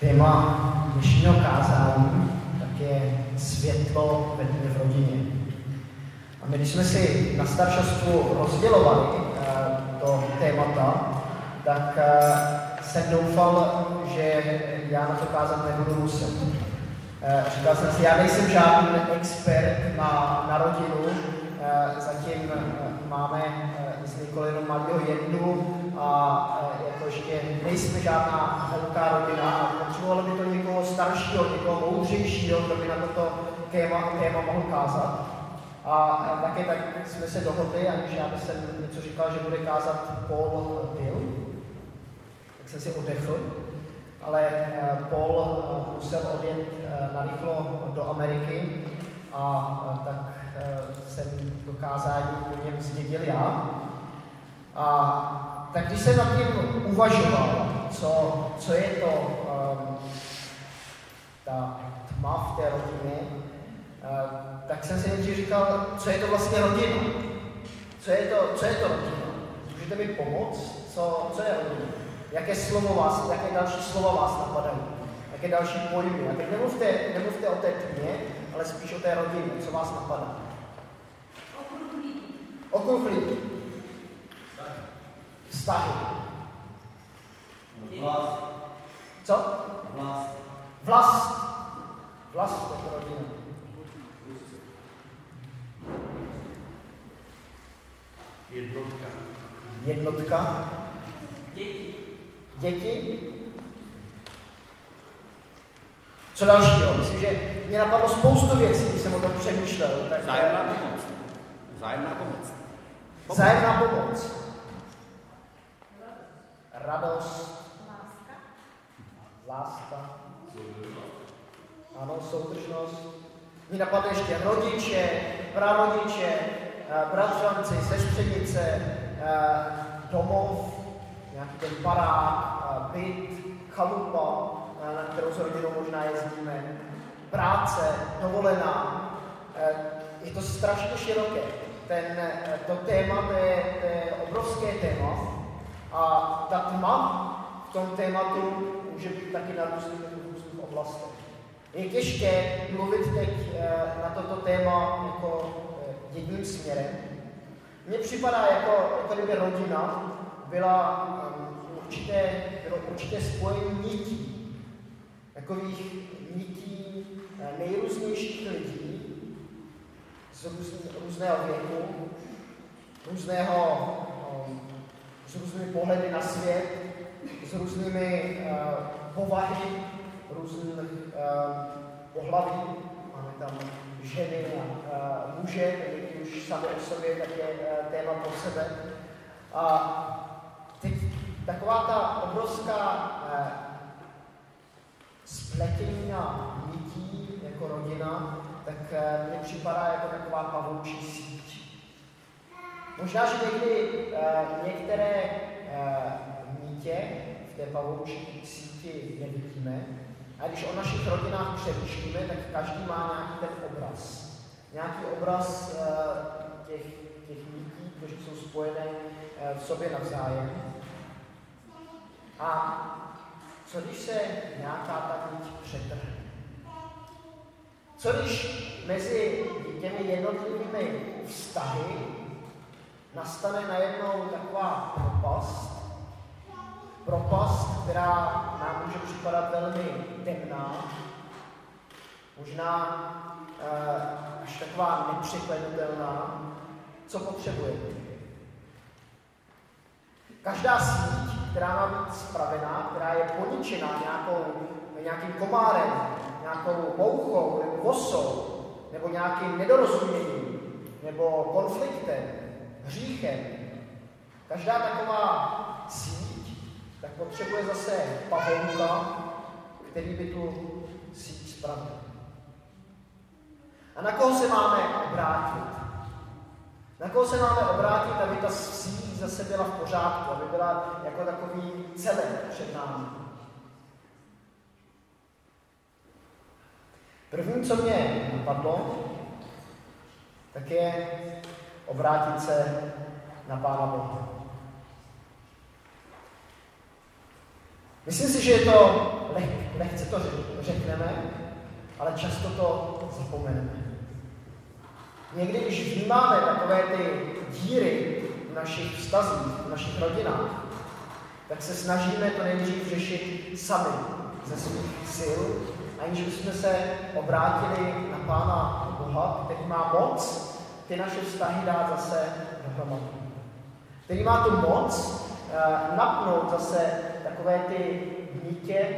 Téma dnešního kázání tak je světlo vedení v rodině. A my, když jsme si na staršostvu rozdělovali uh, to témata, tak uh, jsem doufal, že já na to kázat nebudu muset. Uh, říkal jsem si, já nejsem žádný expert na, na rodinu, zatím máme s Nikolinou malého jednu a jako ještě nejsme žádná velká rodina a potřebovalo by to někoho staršího, někoho moudřejšího, kdo by na toto téma, téma mohl kázat. A, také tak jsme se dohodli, aniž já bych jsem něco říkal, že bude kázat Paul Bill, tak jsem si odechl, ale Paul musel odjet narychlo do Ameriky a tak jsem to kázání po něm zdědil já. A tak když jsem nad tím uvažoval, co, co je to um, ta tma v té rodině, uh, tak jsem si nejdřív říkal, co je to vlastně rodina. Co je to, co je to rodina? Můžete mi pomoct? Co, co je rodina? Jaké slovo vás, jaké další slova vás napadají? Jaké další pojmy? A nemluvte, nemluvte o té tmě, ale spíš o té rodině. Co vás napadá? Okruh lidí. Okruh lidí vztahy. Vlast. Co? Vlast. Vlast. Vlast jako rodina. Jednotka. Jednotka. Děti. Děti. Co dalšího? Myslím, že mě napadlo spoustu věcí, když jsem o tom přemýšlel. Tak Zájemná pomoc. Zájemná pomoc. Zájemná pomoc. Radost. Láska. Láska. Ano, soudržnost. Mě napadne ještě rodiče, prarodiče, eh, bratřanci, sestřenice, eh, domov, nějaký ten barák, eh, byt, chalupa, na kterou s rodinou možná jezdíme, práce, dovolená. Je to strašně široké. Ten, to téma, to je, to je obrovské téma. A ta tma v tom tématu může být taky na různých, různých oblastech. Je těžké mluvit teď na toto téma jako jedním směrem. Mně připadá, jako, jako kdyby rodina byla určité, bylo určité spojení nití, takových nití nejrůznějších lidí z různého věku, různého, s různými pohledy na svět, s různými uh, povahy, různých uh, pohlaví. Máme tam ženy a uh, muže, kteří už sami o sobě tak je uh, téma pro sebe. A teď taková ta obrovská uh, spletěnina nití jako rodina, tak uh, mně připadá jako taková pavoučí síť. Možná, že někdy uh, některé uh, nitě v té pavoučí síti nevidíme, a když o našich rodinách přemýšlíme, tak každý má nějaký ten obraz. Nějaký obraz uh, těch, těch nití, kteří jsou spojené uh, v sobě navzájem. A co když se nějaká ta nit přetrhne? Co když mezi těmi jednotlivými vztahy nastane najednou taková propast, propast, která nám může připadat velmi temná, možná uh, až taková nepřeklenutelná, co potřebujeme. Každá síť, která má být spravená, která je poničená nějakou, nějakým komárem, nějakou mouchou nebo vosou, nebo nějakým nedorozuměním, nebo konfliktem, hříchem. Každá taková síť tak potřebuje zase pavounka, který by tu síť spravil. A na koho se máme obrátit? Na koho se máme obrátit, aby ta síť zase byla v pořádku, aby byla jako takový celek před námi. První, co mě napadlo, tak je obrátit se na Pána Boha. Myslím si, že je to leh, lehce to řekneme, ale často to zapomeneme. Někdy, když vnímáme takové ty díry v našich vztazích, v našich rodinách, tak se snažíme to nejdřív řešit sami ze svých sil, aniž bychom se obrátili na Pána Boha, který má moc ty naše vztahy dát zase dohromady. Který má tu moc uh, napnout zase takové ty nitě,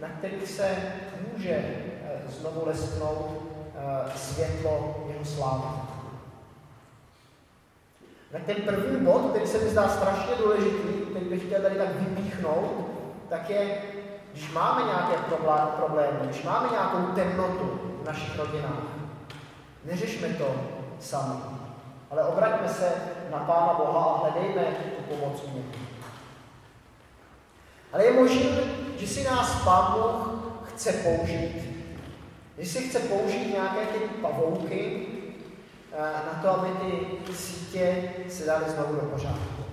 na kterých se může uh, znovu lesknout uh, světlo jeho slávy. Tak ten první bod, který se mi zdá strašně důležitý, který bych chtěl tady tak vypíchnout, tak je, když máme nějaké problémy, když máme nějakou temnotu v našich rodinách, neřešme to sami. Ale obraťme se na Pána Boha a hledejme tu pomoc u něj. Ale je možné, že si nás Pán Bůh chce použít. Že si chce použít nějaké ty pavouky eh, na to, aby ty sítě se daly znovu do pořádku.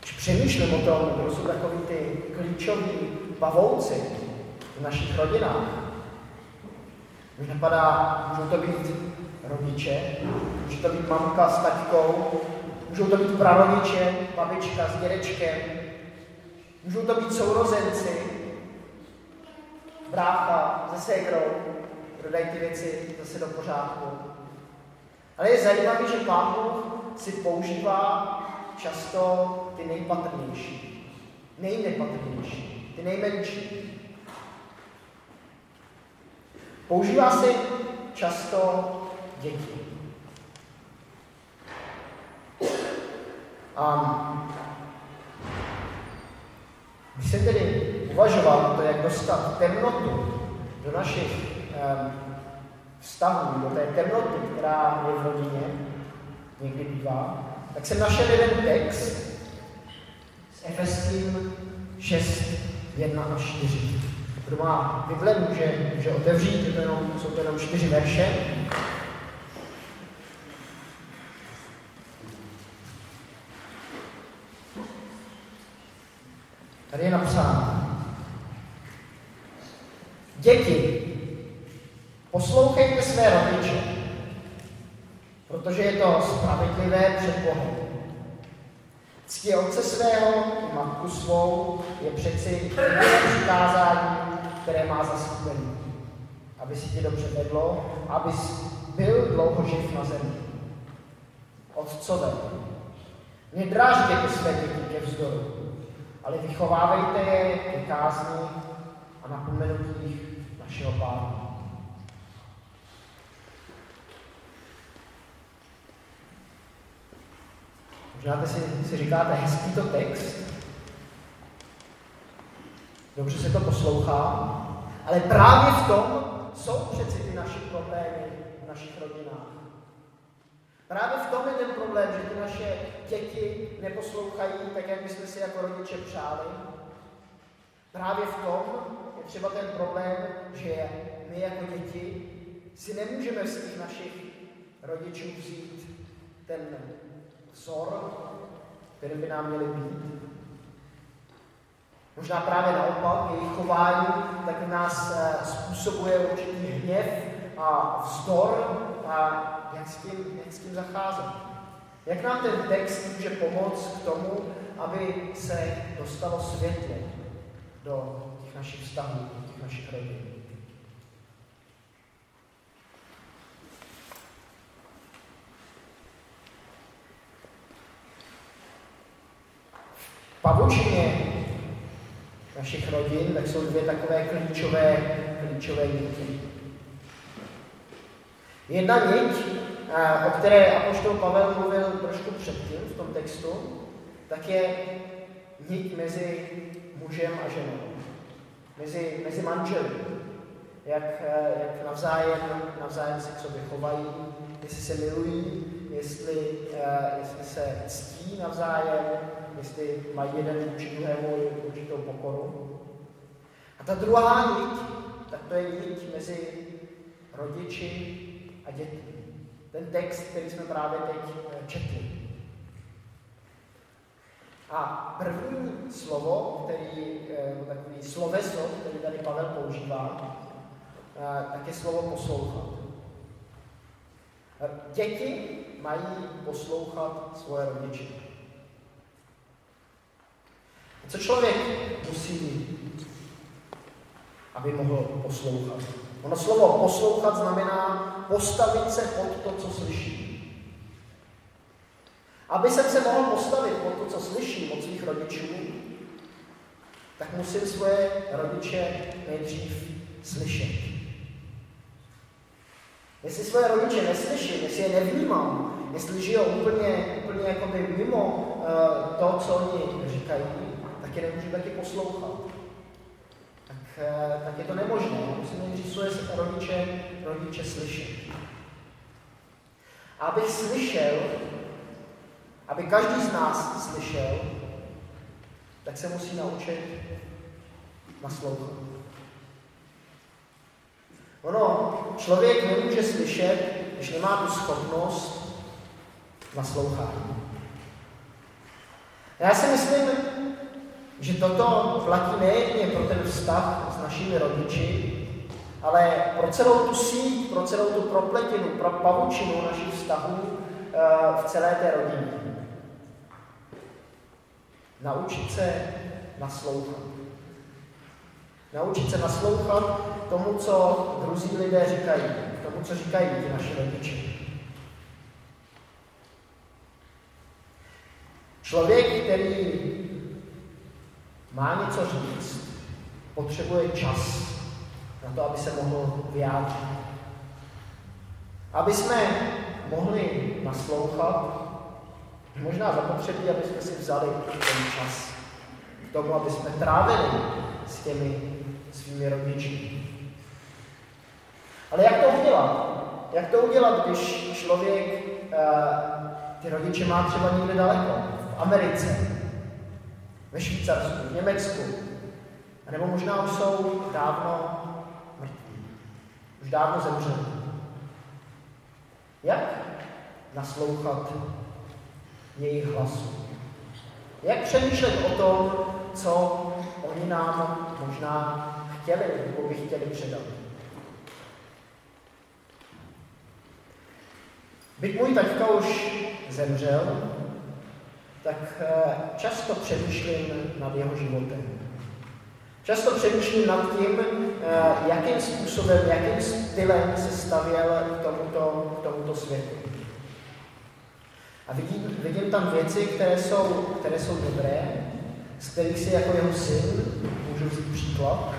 Když přemýšlím o tom, kdo jsou takový ty klíčoví pavouci, v našich rodinách. Už napadá, můžou to být rodiče, může to být mamka s taťkou, můžou to být prarodiče, babička s dědečkem, můžou to být sourozenci, brácha se ségrou, kdo dají ty věci zase do pořádku. Ale je zajímavé, že Pán si používá často ty nejpatrnější, nejnepatrnější, ty nejmenší. Používá se často děti. A když jsem tedy uvažoval to, jak dostat temnotu do našich um, vztahů, do té temnoty, která je v rodině, někdy bývá, tak jsem našel jeden text s Efeským 6, 1 a 4. Kdo má Bible, může, může otevřít, je to jenom, jsou to jenom čtyři verše. Tady je napsáno. Děti, poslouchejte své rodiče, protože je to spravedlivé před Bohem. Ctě otce svého i matku svou je přeci přikázání které má zaslíbení. Aby si tě dobře vedlo, aby byl dlouho živ na zemi. Otcové, nedrážděte své děti ke vzdoru, ale vychovávejte je ke kázni a napomenutí našeho Pána. Možná si, si říkáte, hezký to text, Dobře se to poslouchá, ale právě v tom jsou přeci ty naše problémy v našich rodinách. Právě v tom je ten problém, že ty naše děti neposlouchají tak, jak bychom si jako rodiče přáli. Právě v tom je třeba ten problém, že my jako děti si nemůžeme z těch našich rodičů vzít ten vzor, který by nám měli být. Možná právě naopak, jejich chování tak nás eh, způsobuje určitý hněv a vzdor a jak s tím, jak s tím zacházet. Jak nám ten text může pomoct k tomu, aby se dostalo světlo do těch našich vztahů, do těch našich rodin. Pavučině našich rodin, tak jsou dvě takové klíčové, klíčové niti. Jedna nit, o které Apoštol Pavel mluvil trošku předtím v tom textu, tak je nit mezi mužem a ženou. Mezi, mezi manželi. Jak, jak navzájem, navzájem se k sobě chovají, jestli se milují, jestli, jestli se ctí navzájem, jestli mají jeden vůči druhému určitou pokoru. A ta druhá nit, tak to je nit mezi rodiči a dětmi. Ten text, který jsme právě teď eh, četli. A první slovo, který, eh, takový sloveso, který tady Pavel používá, eh, tak je slovo poslouchat. Děti mají poslouchat svoje rodiče. Co člověk musí, aby mohl poslouchat? Ono slovo poslouchat znamená postavit se pod to, co slyší. Aby jsem se mohl postavit pod to, co slyším od svých rodičů, tak musím svoje rodiče nejdřív slyšet. Jestli svoje rodiče neslyším, jestli je nevnímám, jestli žijou úplně, úplně jakoby mimo uh, to, co oni říkají, tak je nemůžu taky poslouchat. Tak, uh, tak je to nemožné. Rodiče, rodiče slyšet. Abych slyšel, aby každý z nás slyšel, tak se musí naučit naslouchat. Ono, člověk nemůže slyšet, když nemá tu schopnost naslouchání. Já si myslím, že toto platí nejen pro ten vztah s našimi rodiči, ale pro celou tu síť, pro celou tu propletinu, pro pavučinu našich vztahů eh, v celé té rodině. Naučit se naslouchat. Naučit se naslouchat tomu, co druzí lidé říkají, tomu, co říkají ti naši rodiče. Člověk, který má něco říct, potřebuje čas na to, aby se mohl vyjádřit. Aby jsme mohli naslouchat, možná zapotřebí, aby jsme si vzali ten čas k tomu, aby jsme trávili s těmi svými rodiči. Ale jak to udělat? Jak to udělat, když člověk uh, ty rodiče má třeba někde daleko? V Americe, ve Švýcarsku, v Německu, nebo možná už jsou dávno. Už dávno zemřeli. Jak naslouchat jejich hlasu? Jak přemýšlet o tom, co oni nám možná chtěli, nebo by chtěli předat? Byť můj taťka už zemřel, tak eh, často přemýšlím nad jeho životem. Často přemýšlím nad tím, jakým způsobem, jakým stylem se stavěl k tomuto, k tomuto světu. A vidím, vidím tam věci, které jsou, které jsou dobré, z kterých si jako jeho syn můžu vzít příklad.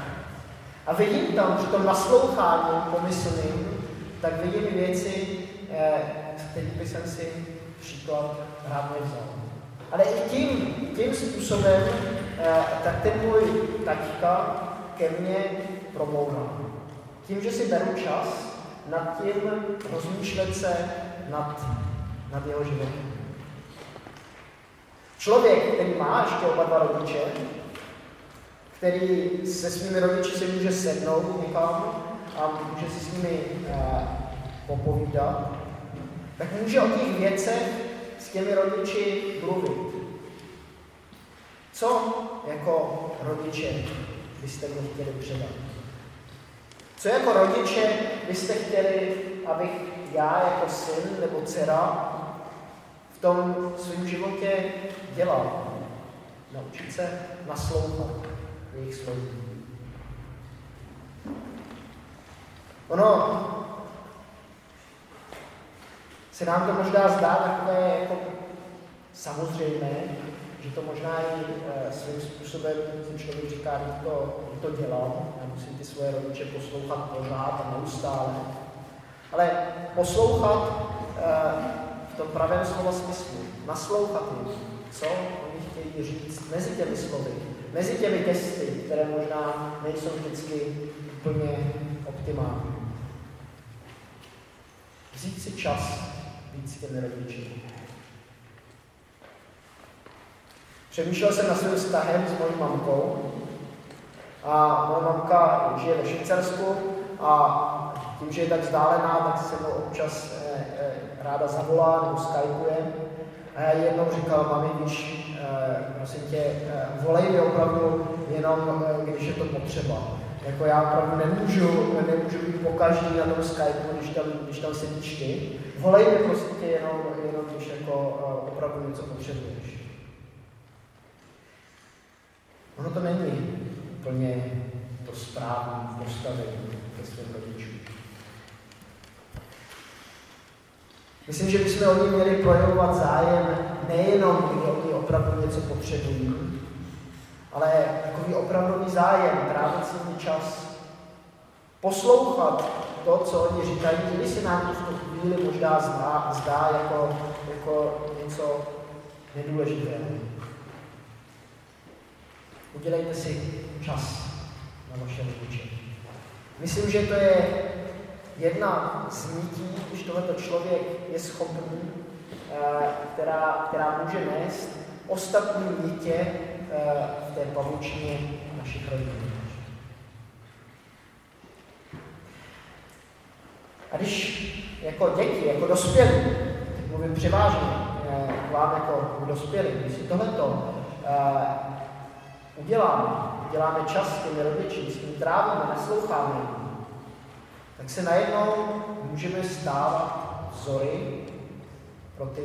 A vidím tam při tom naslouchání pomyslným, tak vidím věci, eh, z kterých bych jsem si příklad rád nevzal. Ale i tím, tím způsobem, eh, tak ten můj taťka ke mně promlouvá. Tím, že si beru čas nad tím rozmýšlet se nad, nad jeho životem. Člověk, který má ještě oba dva rodiče, který se svými rodiči si může sednout někam a může si s nimi uh, popovídat, tak může o těch věcech s těmi rodiči mluvit. Co jako rodiče byste mi chtěli předat? Co jako rodiče byste chtěli, abych já jako syn nebo dcera v tom svém životě dělal? Naučit se naslouchat jejich slovům. Ono se nám to možná zdá takové jako samozřejmé, že to možná i e, svým způsobem si člověk říká, že to, to já musím ty svoje rodiče poslouchat pořád a neustále. Ale poslouchat e, v tom pravém slova smyslu, naslouchat jim, co oni chtějí říct mezi těmi slovy, mezi těmi testy, které možná nejsou vždycky úplně optimální. Vzít si čas s těmi rodiči. Přemýšlel jsem na svým vztahem s mojí mamkou a moje mamka žije ve Švýcarsku a tím, že je tak vzdálená, tak se mu občas eh, eh, ráda zavolá nebo skypuje. A já jednou říkal, mami, víš, prosím tě, volej mi opravdu jenom, když je to potřeba. Jako já opravdu nemůžu, nemůžu být pokaždý na tom Skypeu, když tam, když tam sedíš ty. Volej mi prostě tě jenom, jenom když jako opravdu něco potřebuješ. Ono to není úplně to správné postavení ke svým rodičům. Myslím, že bychom o ní měli projevovat zájem nejenom, když oni opravdu něco potřebují, ale takový opravdový zájem, trávit s nimi čas, poslouchat to, co oni říkají, když se nám to v tu chvíli možná zdá, zdá jako, jako něco nedůležitého. Udělejte si čas na vaše rodiče. Myslím, že to je jedna z nití, když tohleto člověk je schopný, eh, která, která může nést ostatní nitě eh, v té pavučině našich rodin. A když jako děti, jako dospělí, mluvím převážně eh, k vám jako dospělí, když si tohleto uděláme, uděláme čas s těmi rodiči, s ním trávíme, nasloucháme tak se najednou můžeme stávat vzory pro ty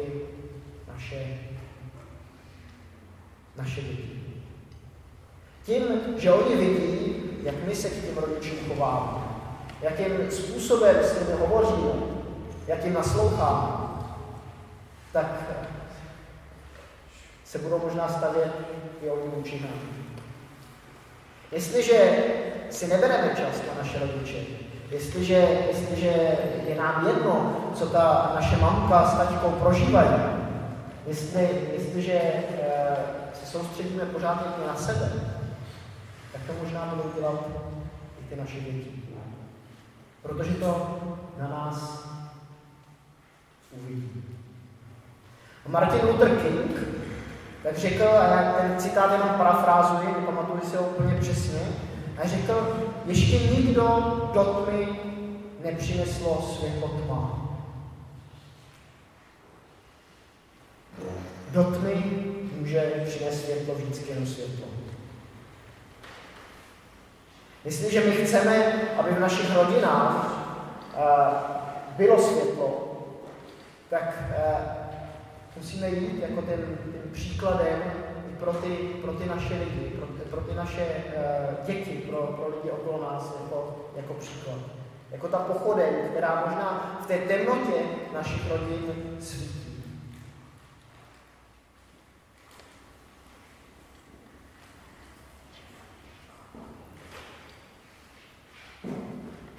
naše, naše děti. Tím, že oni vidí, jak my se k těm rodičům chováme, jakým způsobem s nimi hovoříme, jak jim nasloucháme, tak se budou možná stavět i oni nám. Jestliže si nebereme čas na naše rodiče, jestliže, jestliže je nám jedno, co ta naše mamka s taťkou prožívají, jestli, jestliže e, se soustředíme pořád na sebe, tak to možná budou dělat i ty naše děti. Protože to na nás uvidí. Martin Luther King tak řekl, a já ten citát jenom parafrázuji, nepamatuji si ho úplně přesně, a řekl, ještě nikdo do tmy nepřineslo světlo tma. Do tmy může přinést světlo vždycky jenom světlo. Jestliže my chceme, aby v našich rodinách uh, bylo světlo, tak uh, musíme jít jako ten, ten příkladem pro ty, pro ty naše lidi, pro, pro ty naše uh, děti, pro, pro lidi okolo nás jako, jako příklad. Jako ta pochodeň, která možná v té temnotě našich rodin svítí.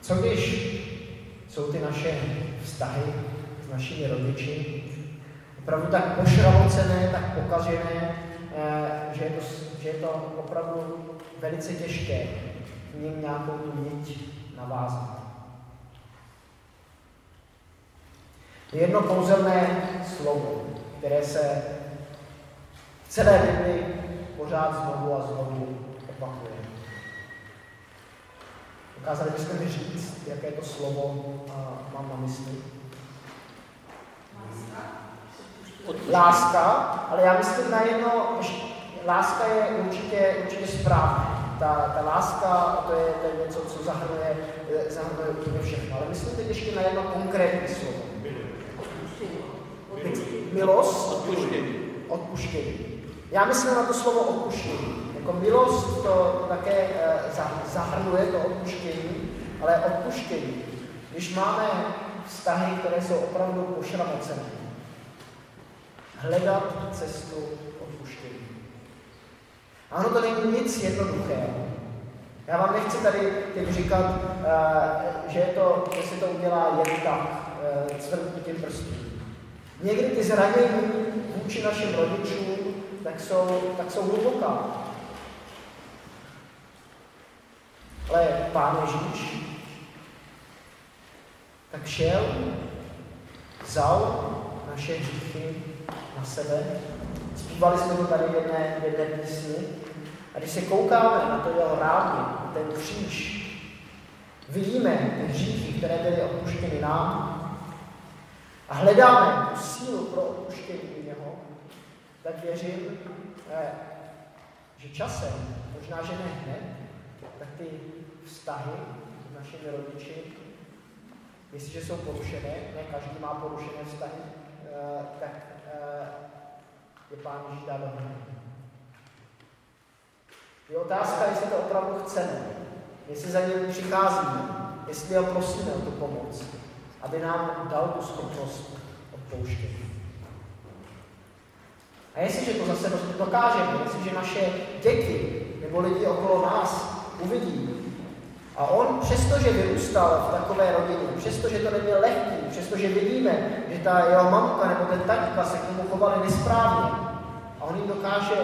Co když jsou ty naše vztahy s našimi rodiči opravdu tak pošravocené, tak pokažené, eh, že je to, že je to opravdu velice těžké v něm nějakou tu niť navázat. Je jedno kouzelné slovo, které se v celé Bibli pořád znovu a znovu opakuje. Dokázali mi říct, jaké to slovo mám na mysli? Láska, ale já myslím na jedno, láska je určitě, určitě správná. Ta, ta láska, to je, to je něco, co zahrnuje, zahrnuje úplně všechno. Ale myslím teď ještě na jedno konkrétní slovo. Milost. Odpuštění. Odpuštění. Já myslím na to slovo odpuštění. Jako milost to také eh, zahrnuje to odpuštění, ale odpuštění. Když máme vztahy, které jsou opravdu pošramocené, hledat cestu odpuštění. A ono to není nic jednoduchého. Já vám nechci tady teď říkat, uh, že, je to, že se to udělá jen tak, cvrknutím prstů. Někdy ty zranění vůči našim rodičům tak jsou, tak jsou hluboká. Ale Pán Ježíš tak šel, vzal naše hříchy na sebe. Zpívali jsme to tady v jedné, v jedné písni. A když se koukáme na to jeho rámě, na ten kříž, vidíme ty hříchy, které byly odpuštěny nám, a hledáme tu sílu pro odpuštění něho, tak věřím, že časem, možná, že ne hned, tak ty vztahy s našimi rodiči, jestliže jsou porušené, ne každý má porušené vztahy, eh, tak je Pán Ježíš dá. Je otázka, jestli to opravdu chceme, jestli za ním přicházíme, jestli ho prosíme o tu pomoc, aby nám dal tu schopnost odpouštění. A jestliže to zase dokážeme, jestliže naše děti nebo lidi okolo nás uvidí, a on přestože vyrůstal v takové rodině, přestože to nebyl lehký, přestože vidíme, že ta jeho mamka nebo ten taťka se k němu chovali nesprávně, a on jim dokáže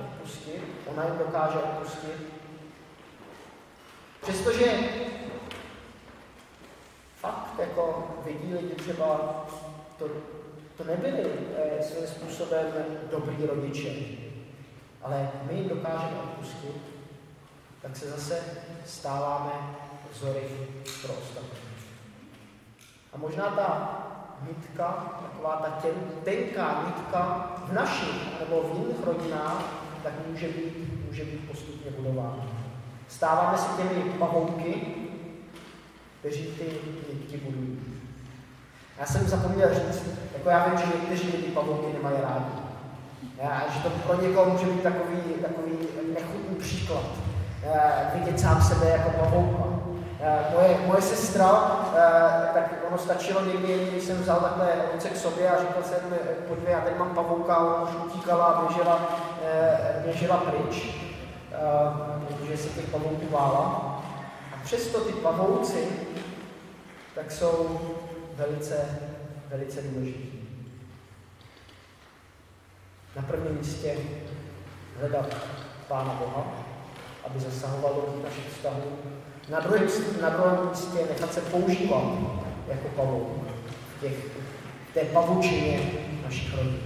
odpustit, ona jim dokáže odpustit, přestože fakt jako vidí lidi třeba to, to nebyli eh, svým způsobem dobrý rodiče, ale my jim dokážeme odpustit, tak se zase stáváme vzory pro ostatní. A možná ta nitka, taková ta těn, tenká nitka v našich nebo v jiných rodinách, tak může být, může být postupně budována. Stáváme se těmi pavouky, kteří ty nitky budují. Já jsem zapomněl říct, jako já vím, že někteří ty pavouky nemají rádi. Já, že to pro někoho může být takový, takový nechutný příklad. Uh, vidět sám sebe jako pavouka. Uh, moje, moje sestra, uh, tak ono stačilo někdy, když jsem vzal takhle ruce k sobě a říkal jsem, podívej, já tady mám pavouka, ona už utíkala a běžela, běžela pryč, protože se těch pavouků bála. A přesto ty pavouci, tak jsou velice, velice důležitý. Na prvním místě hledat Pána Boha, aby zasahoval do našich vztahů. Na druhém, na místě nechat se používat jako pavouk v, těch, v té pavučině našich rodin.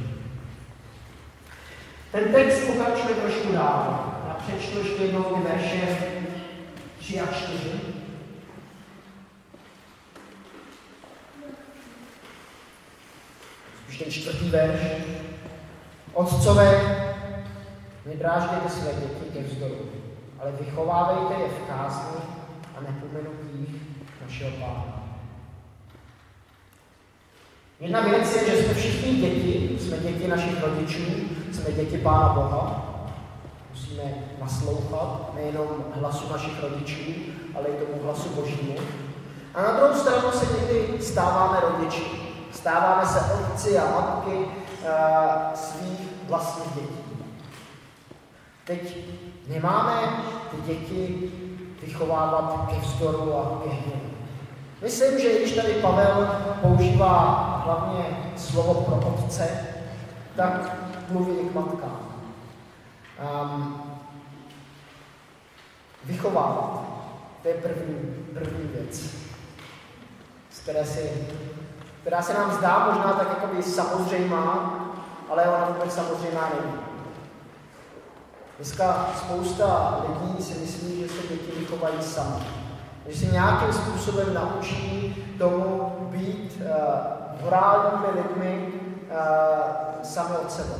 Ten text pokračuje trošku dál. Já přečtu ještě jednou ty verše 3 a 4. Spíš ten čtvrtý verš. Otcové, nedrážděte své děti ke vzdoru, ale vychovávejte je v kázni a nepomenutích našeho Pána. Jedna věc je, že jsme všichni děti, jsme děti našich rodičů, jsme děti Pána Boha. Musíme naslouchat nejenom hlasu našich rodičů, ale i tomu hlasu Božímu. A na druhou stranu se někdy stáváme rodiči. Stáváme se otci a matky uh, svých vlastních dětí. Teď nemáme ty děti vychovávat ke vzdoru a ke hněvu. Myslím, že když tady Pavel používá hlavně slovo pro otce, tak mluví k matkám. Um, vychovávat, to je první, první věc, z které si, která se nám zdá možná tak jakoby samozřejmá, ale ona vůbec samozřejmá není. Dneska spousta lidí si myslí, že se děti vychovají sami. Že se nějakým způsobem naučí tomu být uh, morálními lidmi uh, sami od sebe.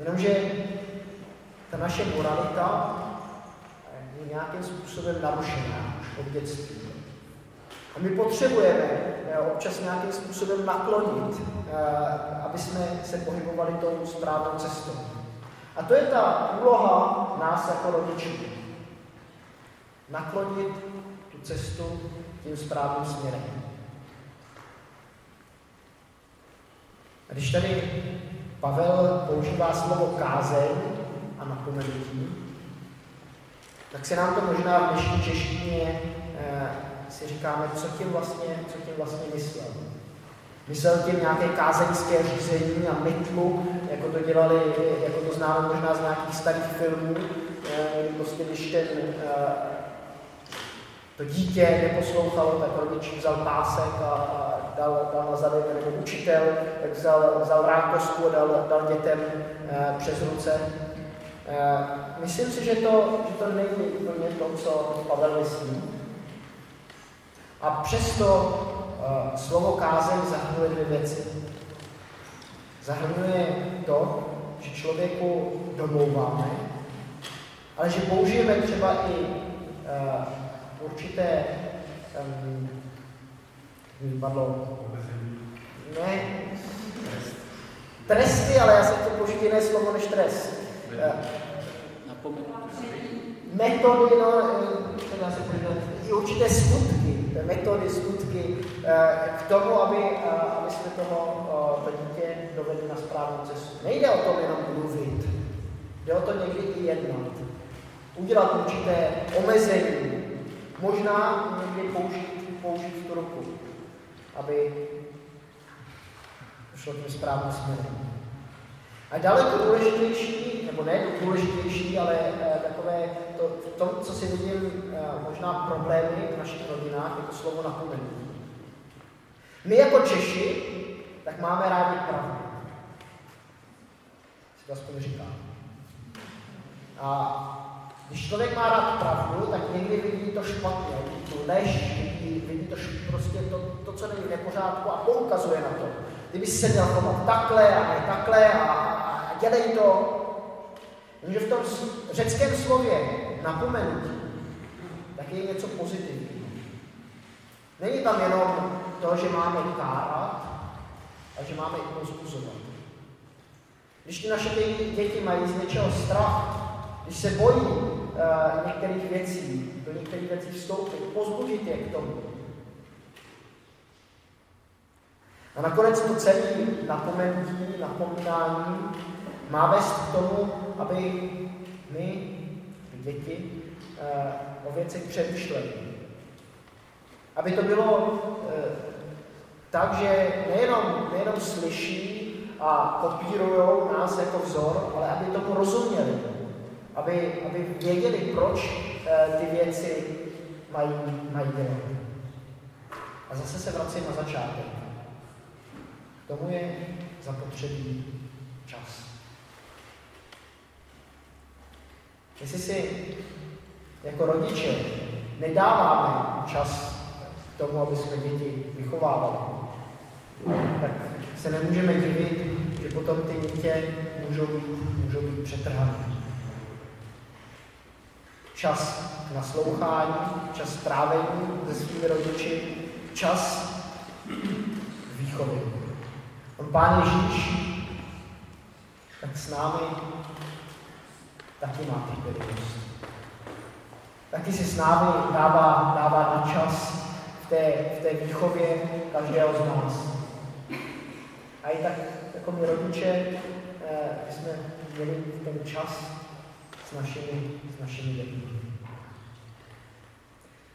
Jenomže ta naše moralita je nějakým způsobem narušená už od dětství. A my potřebujeme občas nějakým způsobem naklonit, aby jsme se pohybovali tou správnou cestou. A to je ta úloha nás jako rodičů. Naklonit tu cestu tím správným směrem. A když tady Pavel používá slovo kázeň a napomenutí, tak se nám to možná v dnešní češtině eh, si říkáme, co tím vlastně, co tím vlastně myslel. Myslel tím nějaké kázeňské řízení a mytlu, jako to dělali, jako to známe možná z nějakých starých filmů, eh, prostě když ten, eh, to dítě neposlouchalo, tak rodič vzal pásek a, a dal, dal na zadek, nebo učitel, tak vzal, vzal rákosku a dal, dal dětem eh, přes ruce. Myslím si, že to, že to není úplně to, co Pavel myslí. A přesto slovo kázeň zahrnuje dvě věci. Zahrnuje to, že člověku domlouváme, ale že použijeme třeba i uh, určité um, vypadlo, ne, tresty, ale já jsem to použít jiné slovo než trest. Uh, metody, no, dá se i určité skutky, metody, skutky k tomu, aby, aby jsme toho to dítě dovedli na správnou cestu. Nejde o tom jenom mluvit, jde o to někdy i jednat. Udělat určité omezení, možná někdy použít, použít tu ruku, aby šlo tím správným směrem. A daleko důležitější, nebo ne důležitější, ale e, takové, to, v tom, co si vidím, e, možná problémy v našich rodinách, je to slovo napomenutí. My jako Češi, tak máme rádi pravdu. Si to aspoň říká. A když člověk má rád pravdu, tak někdy vidí to špatně, vidí tu lež, vidí, vidí to prostě to, to, co není v nepořádku a poukazuje na to. Kdyby se měl chovat takhle a ne takhle a, a dělej to. Jenže v tom řeckém slově napomenutí, tak je něco pozitivního. Není tam jenom to, že máme kárat a že máme i pozbuzovat. Když ty naše děti mají z něčeho strach, když se bojí uh, některých věcí, do některých věcí vstoupit, pozbudit je k tomu. A nakonec to celé napomenutí, napomínání má vést k tomu, aby my, děti, uh, o věcech přemýšleli. Aby to bylo uh, tak, že nejenom, nejenom slyší a kopírují nás jako vzor, ale aby tomu rozuměli. Aby, aby věděli, proč uh, ty věci mají, mají dělat. A zase se vracím na začátek. K tomu je zapotřebí čas. Jestli si jako rodiče nedáváme čas k tomu, aby jsme děti vychovávali, tak se nemůžeme divit, že potom ty dítě můžou být, můžou být přetrhané. Čas k naslouchání, čas strávení se svými rodiči, čas výchovy. On Pán Ježíš tak s námi taky má trpělivost. Taky si s námi dává, dává na čas v té, v té výchově každého z nás. A i tak jako my rodiče eh, jsme měli ten čas s našimi, s našimi dětmi.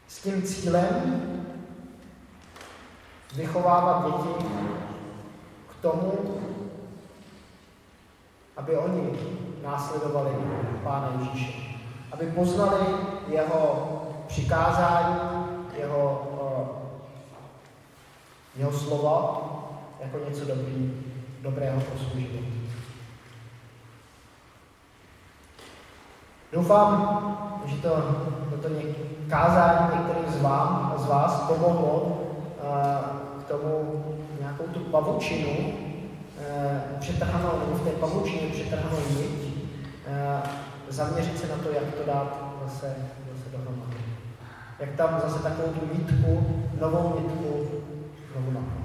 S tím cílem vychovávat děti k tomu, aby oni následovali Pána Ježíše. Aby poznali jeho přikázání, jeho, uh, jeho slova jako něco dobrý, dobrého pro svůj život. Doufám, že to, toto kázání některým z, vám, z vás pomohlo uh, k tomu nějakou tu pavučinu uh, přetrhanou, nebo v té pavučině přetrhanou uh, zaměřit se na to, jak to dát zase, zase dohromady. Jak tam zase takovou tu nitku, novou nitku znovu naplnit.